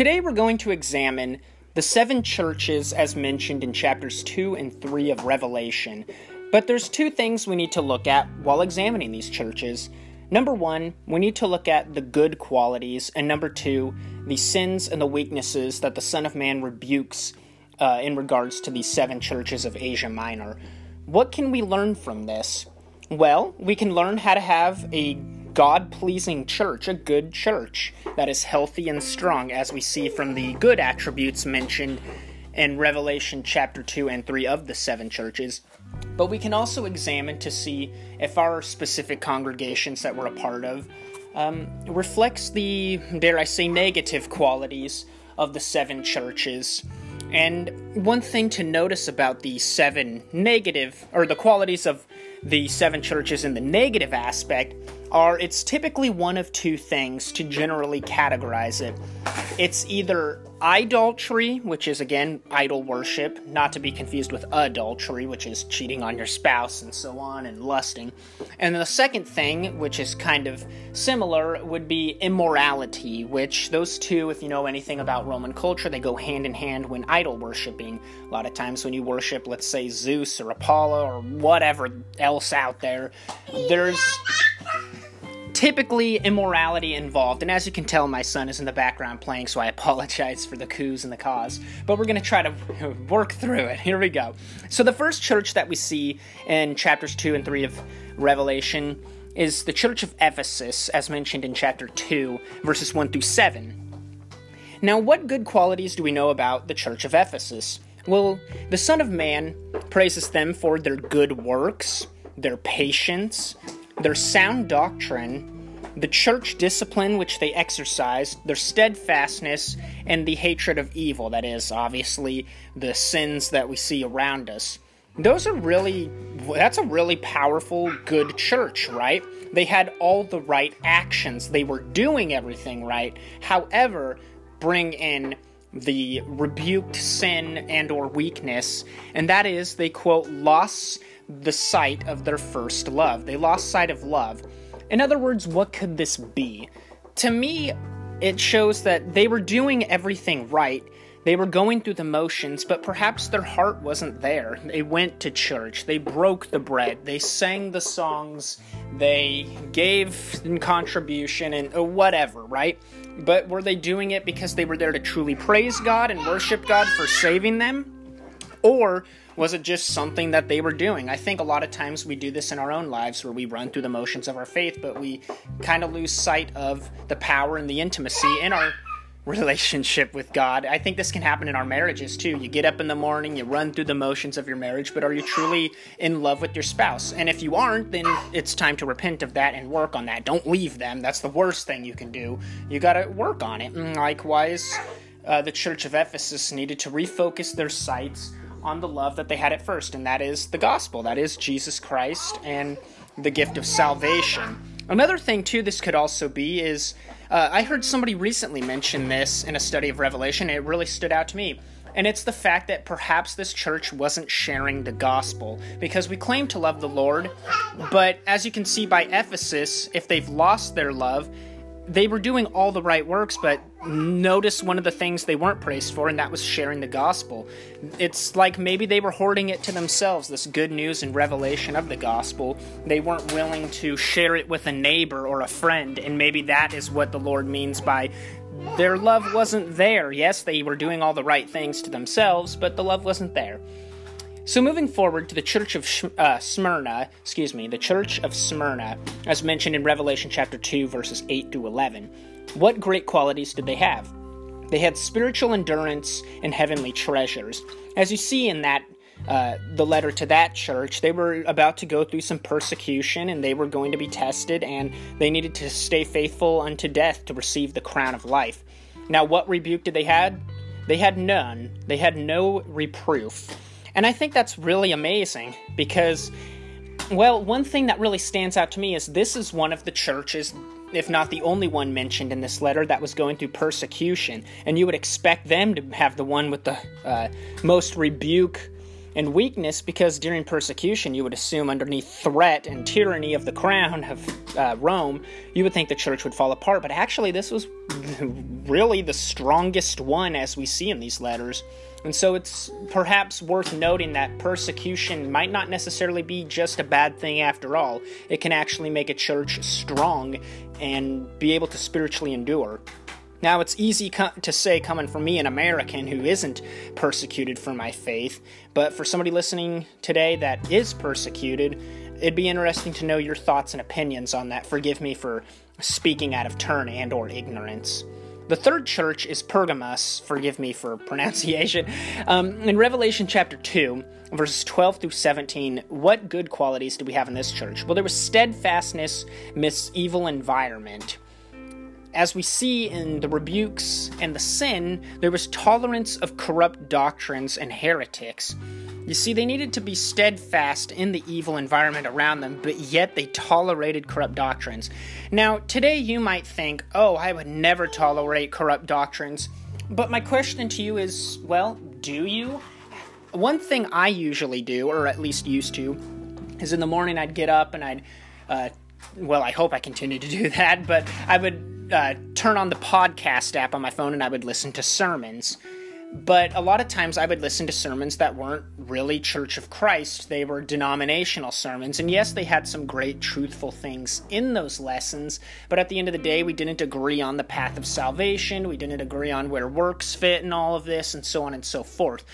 Today we're going to examine the seven churches as mentioned in chapters 2 and 3 of Revelation. But there's two things we need to look at while examining these churches. Number one, we need to look at the good qualities, and number two, the sins and the weaknesses that the Son of Man rebukes uh, in regards to these seven churches of Asia Minor. What can we learn from this? Well, we can learn how to have a God pleasing church, a good church that is healthy and strong, as we see from the good attributes mentioned in Revelation chapter 2 and 3 of the seven churches. But we can also examine to see if our specific congregations that we're a part of um, reflects the, dare I say, negative qualities of the seven churches. And one thing to notice about the seven negative, or the qualities of the seven churches in the negative aspect, are it's typically one of two things to generally categorize it. It's either idolatry, which is again idol worship, not to be confused with adultery, which is cheating on your spouse and so on and lusting. And the second thing, which is kind of similar, would be immorality, which those two, if you know anything about Roman culture, they go hand in hand when idol worshiping. A lot of times when you worship, let's say Zeus or Apollo or whatever else out there, there's typically immorality involved. And as you can tell, my son is in the background playing, so I apologize for the coos and the caws. But we're going to try to work through it. Here we go. So, the first church that we see in chapters 2 and 3 of Revelation is the church of Ephesus, as mentioned in chapter 2, verses 1 through 7. Now, what good qualities do we know about the church of Ephesus? Well, the Son of Man praises them for their good works, their patience, their sound doctrine, the church discipline which they exercise, their steadfastness, and the hatred of evil that is, obviously, the sins that we see around us. Those are really, that's a really powerful, good church, right? They had all the right actions, they were doing everything right. However, bring in the rebuked sin and or weakness and that is they quote loss the sight of their first love. They lost sight of love. In other words, what could this be? To me, it shows that they were doing everything right. They were going through the motions, but perhaps their heart wasn't there. They went to church, they broke the bread, they sang the songs, they gave in contribution and uh, whatever, right? But were they doing it because they were there to truly praise God and worship God for saving them? Or was it just something that they were doing? I think a lot of times we do this in our own lives where we run through the motions of our faith, but we kind of lose sight of the power and the intimacy in our relationship with God. I think this can happen in our marriages too. You get up in the morning, you run through the motions of your marriage, but are you truly in love with your spouse? And if you aren't, then it's time to repent of that and work on that. Don't leave them. That's the worst thing you can do. You got to work on it. And likewise, uh, the church of Ephesus needed to refocus their sights on the love that they had at first, and that is the gospel. That is Jesus Christ and the gift of salvation. Another thing, too, this could also be is uh, I heard somebody recently mention this in a study of Revelation, it really stood out to me. And it's the fact that perhaps this church wasn't sharing the gospel because we claim to love the Lord, but as you can see by Ephesus, if they've lost their love, they were doing all the right works, but notice one of the things they weren't praised for, and that was sharing the gospel. It's like maybe they were hoarding it to themselves, this good news and revelation of the gospel. They weren't willing to share it with a neighbor or a friend, and maybe that is what the Lord means by their love wasn't there. Yes, they were doing all the right things to themselves, but the love wasn't there. So, moving forward to the church of uh, Smyrna, excuse me, the church of Smyrna, as mentioned in Revelation chapter 2, verses 8 to 11. What great qualities did they have? They had spiritual endurance and heavenly treasures. As you see in that uh, the letter to that church, they were about to go through some persecution and they were going to be tested, and they needed to stay faithful unto death to receive the crown of life. Now, what rebuke did they had? They had none. They had no reproof. And I think that's really amazing because, well, one thing that really stands out to me is this is one of the churches, if not the only one mentioned in this letter, that was going through persecution. And you would expect them to have the one with the uh, most rebuke and weakness because during persecution, you would assume underneath threat and tyranny of the crown of uh, Rome, you would think the church would fall apart. But actually, this was really the strongest one as we see in these letters. And so it's perhaps worth noting that persecution might not necessarily be just a bad thing after all. It can actually make a church strong and be able to spiritually endure. Now, it's easy co- to say coming from me, an American who isn't persecuted for my faith, but for somebody listening today that is persecuted, it'd be interesting to know your thoughts and opinions on that. Forgive me for speaking out of turn and or ignorance. The third church is Pergamos. Forgive me for pronunciation. Um, in Revelation chapter 2, verses 12 through 17, what good qualities do we have in this church? Well, there was steadfastness amidst evil environment as we see in the rebukes and the sin, there was tolerance of corrupt doctrines and heretics. You see, they needed to be steadfast in the evil environment around them, but yet they tolerated corrupt doctrines. Now, today you might think, oh, I would never tolerate corrupt doctrines. But my question to you is, well, do you? One thing I usually do, or at least used to, is in the morning I'd get up and I'd, uh, well, I hope I continue to do that, but I would uh, turn on the podcast app on my phone and I would listen to sermons. But a lot of times I would listen to sermons that weren't really Church of Christ. They were denominational sermons. And yes, they had some great truthful things in those lessons. But at the end of the day, we didn't agree on the path of salvation. We didn't agree on where works fit and all of this, and so on and so forth.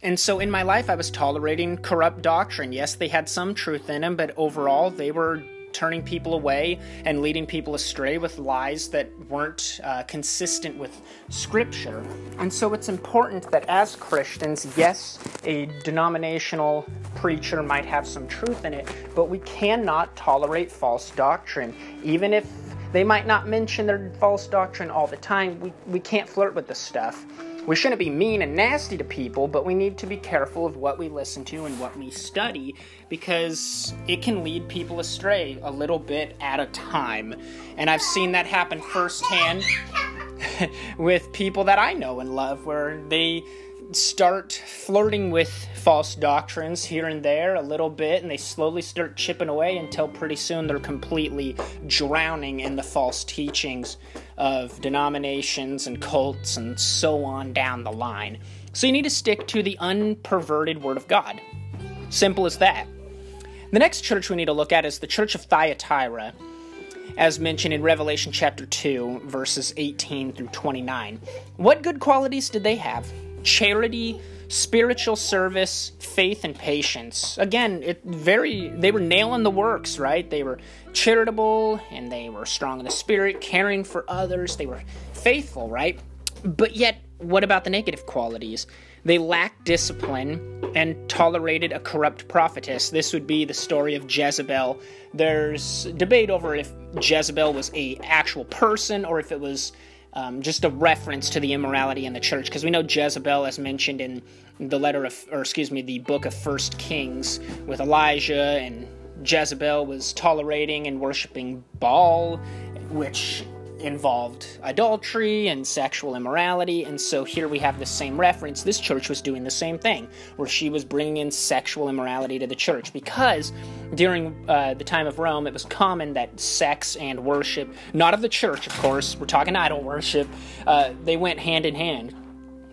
And so in my life, I was tolerating corrupt doctrine. Yes, they had some truth in them, but overall, they were turning people away and leading people astray with lies that weren't uh, consistent with Scripture. And so it's important that as Christians, yes, a denominational preacher might have some truth in it, but we cannot tolerate false doctrine. Even if they might not mention their false doctrine all the time, we, we can't flirt with the stuff. We shouldn't be mean and nasty to people, but we need to be careful of what we listen to and what we study because it can lead people astray a little bit at a time. And I've seen that happen firsthand with people that I know and love where they start flirting with false doctrines here and there a little bit, and they slowly start chipping away until pretty soon they're completely drowning in the false teachings of denominations and cults and so on down the line. So you need to stick to the unperverted Word of God. Simple as that. The next church we need to look at is the Church of Thyatira, as mentioned in Revelation chapter 2, verses 18 through 29. What good qualities did they have? Charity, spiritual service, faith, and patience. Again, it very they were nailing the works, right? They were charitable and they were strong in the spirit, caring for others. They were faithful, right? But yet, what about the negative qualities? They lacked discipline and tolerated a corrupt prophetess. This would be the story of Jezebel. There's debate over if Jezebel was a actual person or if it was um, just a reference to the immorality in the church, because we know Jezebel, as mentioned in the letter of, or excuse me, the book of First Kings with Elijah, and Jezebel was tolerating and worshiping Baal, which involved adultery and sexual immorality, and so here we have the same reference. This church was doing the same thing, where she was bringing in sexual immorality to the church because during uh, the time of Rome, it was common that sex and worship, not of the church, of course, we're talking idol worship, uh, they went hand in hand.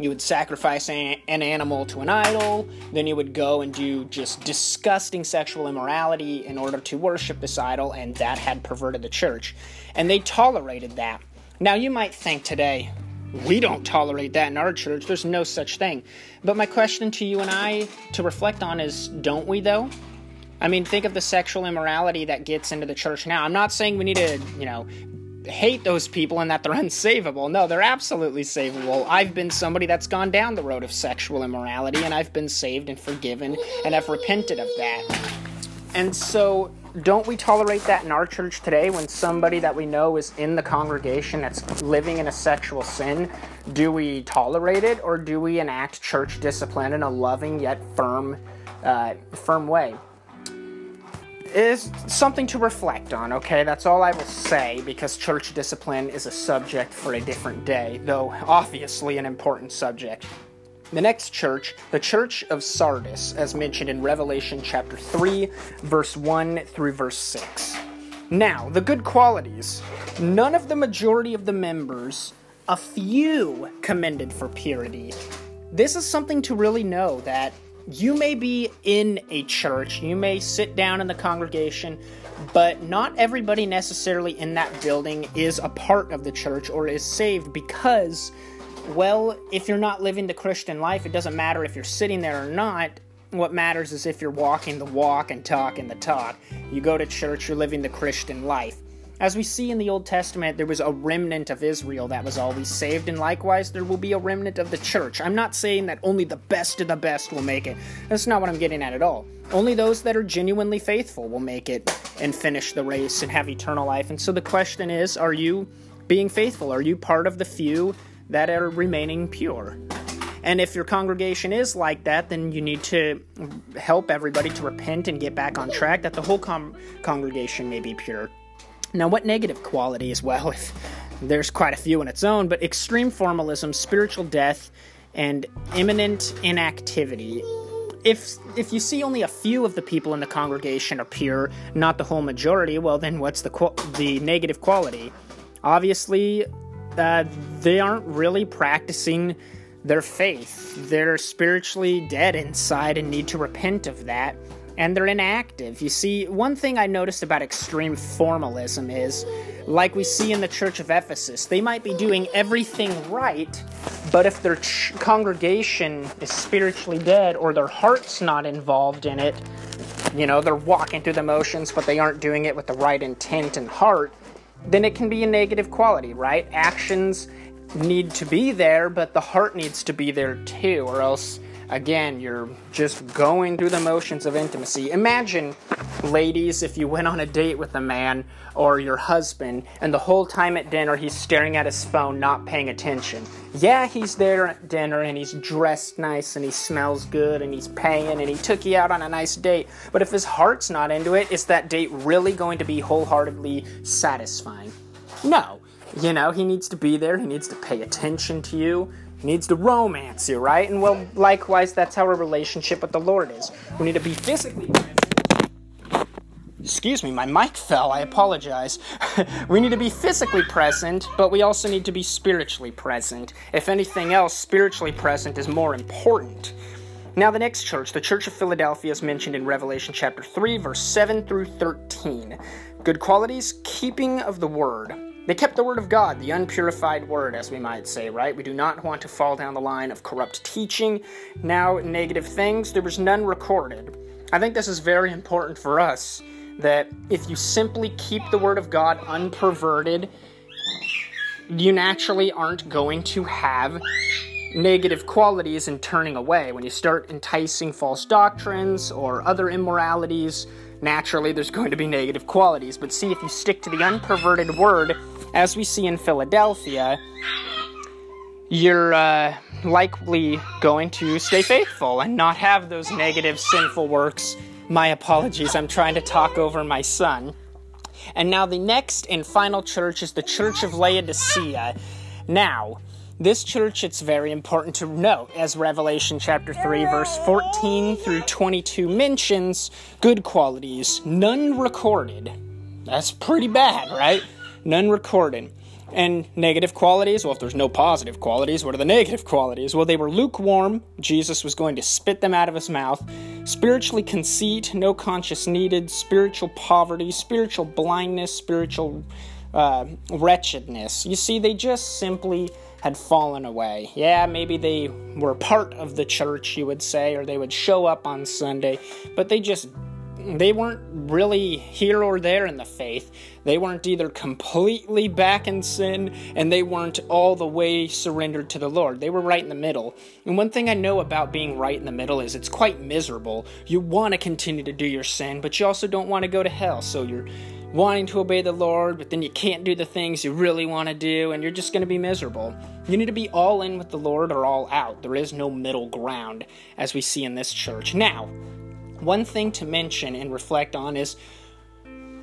You would sacrifice an animal to an idol, then you would go and do just disgusting sexual immorality in order to worship this idol, and that had perverted the church. And they tolerated that. Now, you might think today, we don't tolerate that in our church. There's no such thing. But my question to you and I to reflect on is don't we, though? I mean, think of the sexual immorality that gets into the church now. I'm not saying we need to, you know, hate those people and that they're unsavable. No, they're absolutely savable. I've been somebody that's gone down the road of sexual immorality and I've been saved and forgiven and I've repented of that. And so, don't we tolerate that in our church today when somebody that we know is in the congregation that's living in a sexual sin? Do we tolerate it or do we enact church discipline in a loving yet firm, uh, firm way? Is something to reflect on, okay? That's all I will say because church discipline is a subject for a different day, though obviously an important subject. The next church, the church of Sardis, as mentioned in Revelation chapter 3, verse 1 through verse 6. Now, the good qualities. None of the majority of the members, a few commended for purity. This is something to really know that you may be in a church, you may sit down in the congregation, but not everybody necessarily in that building is a part of the church or is saved because, well, if you're not living the Christian life, it doesn't matter if you're sitting there or not. What matters is if you're walking the walk and talking the talk. You go to church, you're living the Christian life. As we see in the Old Testament, there was a remnant of Israel that was always saved, and likewise, there will be a remnant of the church. I'm not saying that only the best of the best will make it. That's not what I'm getting at at all. Only those that are genuinely faithful will make it and finish the race and have eternal life. And so the question is are you being faithful? Are you part of the few that are remaining pure? And if your congregation is like that, then you need to help everybody to repent and get back on track, that the whole com- congregation may be pure. Now, what negative qualities? Well, if there's quite a few in its own, but extreme formalism, spiritual death, and imminent inactivity. If if you see only a few of the people in the congregation pure, not the whole majority, well, then what's the the negative quality? Obviously, uh, they aren't really practicing their faith. They're spiritually dead inside and need to repent of that and they're inactive. You see, one thing I noticed about extreme formalism is, like we see in the Church of Ephesus, they might be doing everything right, but if their ch- congregation is spiritually dead or their heart's not involved in it, you know, they're walking through the motions, but they aren't doing it with the right intent and heart, then it can be a negative quality, right? Actions need to be there, but the heart needs to be there too, or else Again, you're just going through the motions of intimacy. Imagine, ladies, if you went on a date with a man or your husband, and the whole time at dinner he's staring at his phone, not paying attention. Yeah, he's there at dinner and he's dressed nice and he smells good and he's paying and he took you out on a nice date. But if his heart's not into it, is that date really going to be wholeheartedly satisfying? No. You know, he needs to be there, he needs to pay attention to you needs to romance you, right? And well, likewise, that's how a relationship with the Lord is. We need to be physically. Excuse me, my mic fell. I apologize. we need to be physically present, but we also need to be spiritually present. If anything else, spiritually present is more important. Now, the next church, the Church of Philadelphia, is mentioned in Revelation chapter 3, verse 7 through 13. Good qualities, keeping of the word. They kept the word of God, the unpurified word, as we might say, right? We do not want to fall down the line of corrupt teaching. Now, negative things, there was none recorded. I think this is very important for us that if you simply keep the word of God unperverted, you naturally aren't going to have negative qualities in turning away. When you start enticing false doctrines or other immoralities, naturally there's going to be negative qualities. But see, if you stick to the unperverted word, as we see in Philadelphia, you're uh, likely going to stay faithful and not have those negative, sinful works. My apologies, I'm trying to talk over my son. And now, the next and final church is the Church of Laodicea. Now, this church, it's very important to note, as Revelation chapter 3, verse 14 through 22 mentions, good qualities, none recorded. That's pretty bad, right? None recorded. And negative qualities? Well, if there's no positive qualities, what are the negative qualities? Well, they were lukewarm. Jesus was going to spit them out of his mouth. Spiritually conceit, no conscience needed. Spiritual poverty, spiritual blindness, spiritual uh, wretchedness. You see, they just simply had fallen away. Yeah, maybe they were part of the church, you would say, or they would show up on Sunday, but they just they weren't really here or there in the faith. They weren't either completely back in sin and they weren't all the way surrendered to the Lord. They were right in the middle. And one thing I know about being right in the middle is it's quite miserable. You want to continue to do your sin, but you also don't want to go to hell. So you're wanting to obey the Lord, but then you can't do the things you really want to do, and you're just going to be miserable. You need to be all in with the Lord or all out. There is no middle ground, as we see in this church. Now, one thing to mention and reflect on is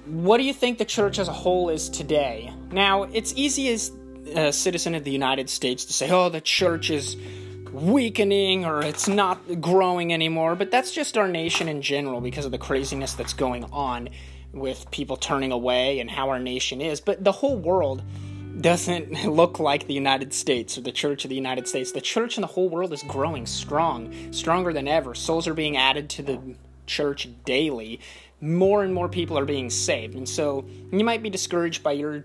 what do you think the church as a whole is today? Now, it's easy as a citizen of the United States to say, oh, the church is weakening or it's not growing anymore, but that's just our nation in general because of the craziness that's going on with people turning away and how our nation is. But the whole world doesn't look like the United States or the Church of the United States. The church in the whole world is growing strong, stronger than ever. Souls are being added to the church daily. More and more people are being saved. And so you might be discouraged by your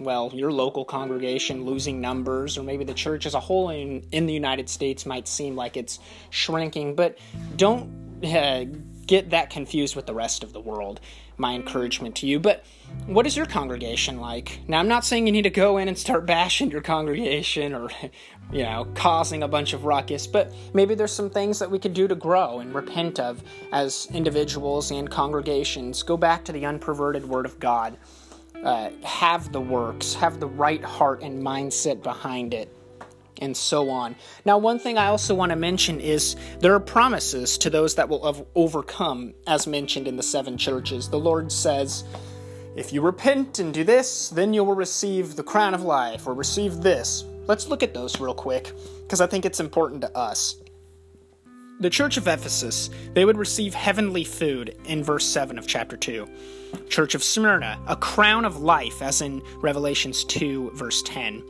well, your local congregation losing numbers, or maybe the church as a whole in, in the United States might seem like it's shrinking, but don't uh, get that confused with the rest of the world. My encouragement to you. But what is your congregation like? Now, I'm not saying you need to go in and start bashing your congregation or, you know, causing a bunch of ruckus, but maybe there's some things that we could do to grow and repent of as individuals and congregations. Go back to the unperverted Word of God uh, have the works, have the right heart and mindset behind it, and so on. Now, one thing I also want to mention is there are promises to those that will overcome, as mentioned in the seven churches. The Lord says, if you repent and do this, then you will receive the crown of life or receive this. Let's look at those real quick because I think it's important to us. The church of Ephesus, they would receive heavenly food in verse 7 of chapter 2. Church of Smyrna, a crown of life, as in Revelations 2, verse 10.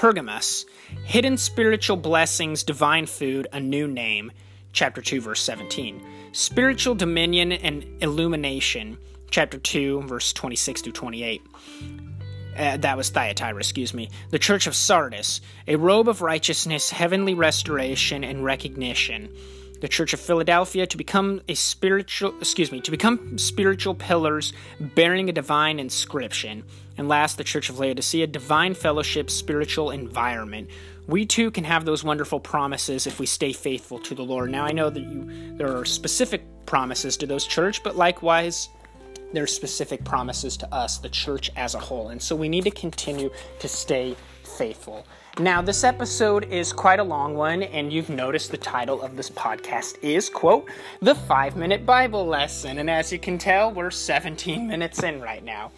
Pergamos, hidden spiritual blessings, divine food, a new name, chapter 2, verse 17. Spiritual dominion and illumination, chapter 2, verse 26 to 28. Uh, that was Thyatira, excuse me. The Church of Sardis, a robe of righteousness, heavenly restoration, and recognition. The Church of Philadelphia to become a spiritual, excuse me, to become spiritual pillars bearing a divine inscription. And last, the Church of Laodicea, divine fellowship, spiritual environment. We too can have those wonderful promises if we stay faithful to the Lord. Now I know that you there are specific promises to those church, but likewise there are specific promises to us, the church as a whole. And so we need to continue to stay faithful. Now, this episode is quite a long one, and you've noticed the title of this podcast is, quote, The Five Minute Bible Lesson. And as you can tell, we're 17 minutes in right now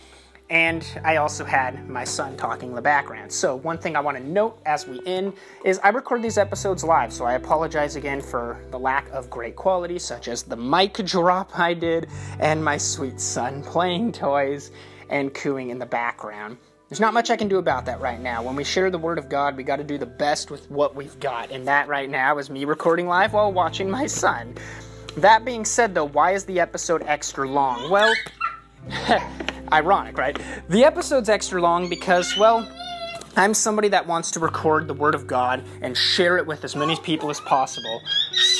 and I also had my son talking in the background. So, one thing I want to note as we end is I record these episodes live, so I apologize again for the lack of great quality, such as the mic drop I did and my sweet son playing toys and cooing in the background. There's not much I can do about that right now. When we share the Word of God, we got to do the best with what we've got, and that right now is me recording live while watching my son. That being said, though, why is the episode extra long? Well, ironic, right? The episode's extra long because, well, I'm somebody that wants to record the Word of God and share it with as many people as possible.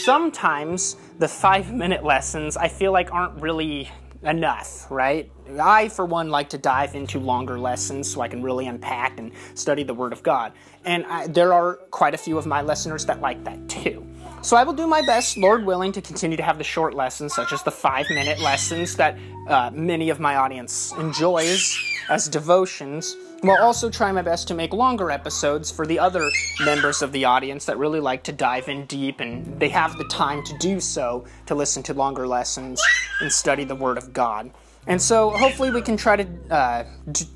Sometimes the five minute lessons I feel like aren't really enough, right? I, for one, like to dive into longer lessons so I can really unpack and study the Word of God. And I, there are quite a few of my listeners that like that too. So I will do my best, Lord willing, to continue to have the short lessons, such as the five minute lessons that uh, many of my audience enjoys as devotions, while also trying my best to make longer episodes for the other members of the audience that really like to dive in deep and they have the time to do so to listen to longer lessons and study the Word of God. And so hopefully we can try to uh,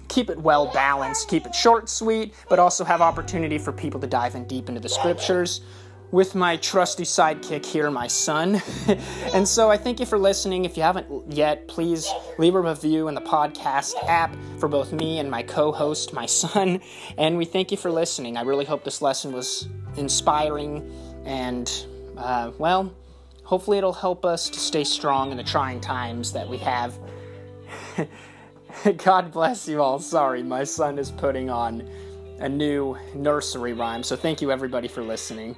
keep it well balanced, keep it short, sweet, but also have opportunity for people to dive in deep into the scriptures with my trusty sidekick here, my son. and so I thank you for listening. If you haven't yet, please leave a review in the podcast app for both me and my co host, my son. And we thank you for listening. I really hope this lesson was inspiring and, uh, well, hopefully it'll help us to stay strong in the trying times that we have. God bless you all. Sorry, my son is putting on a new nursery rhyme. So thank you everybody for listening.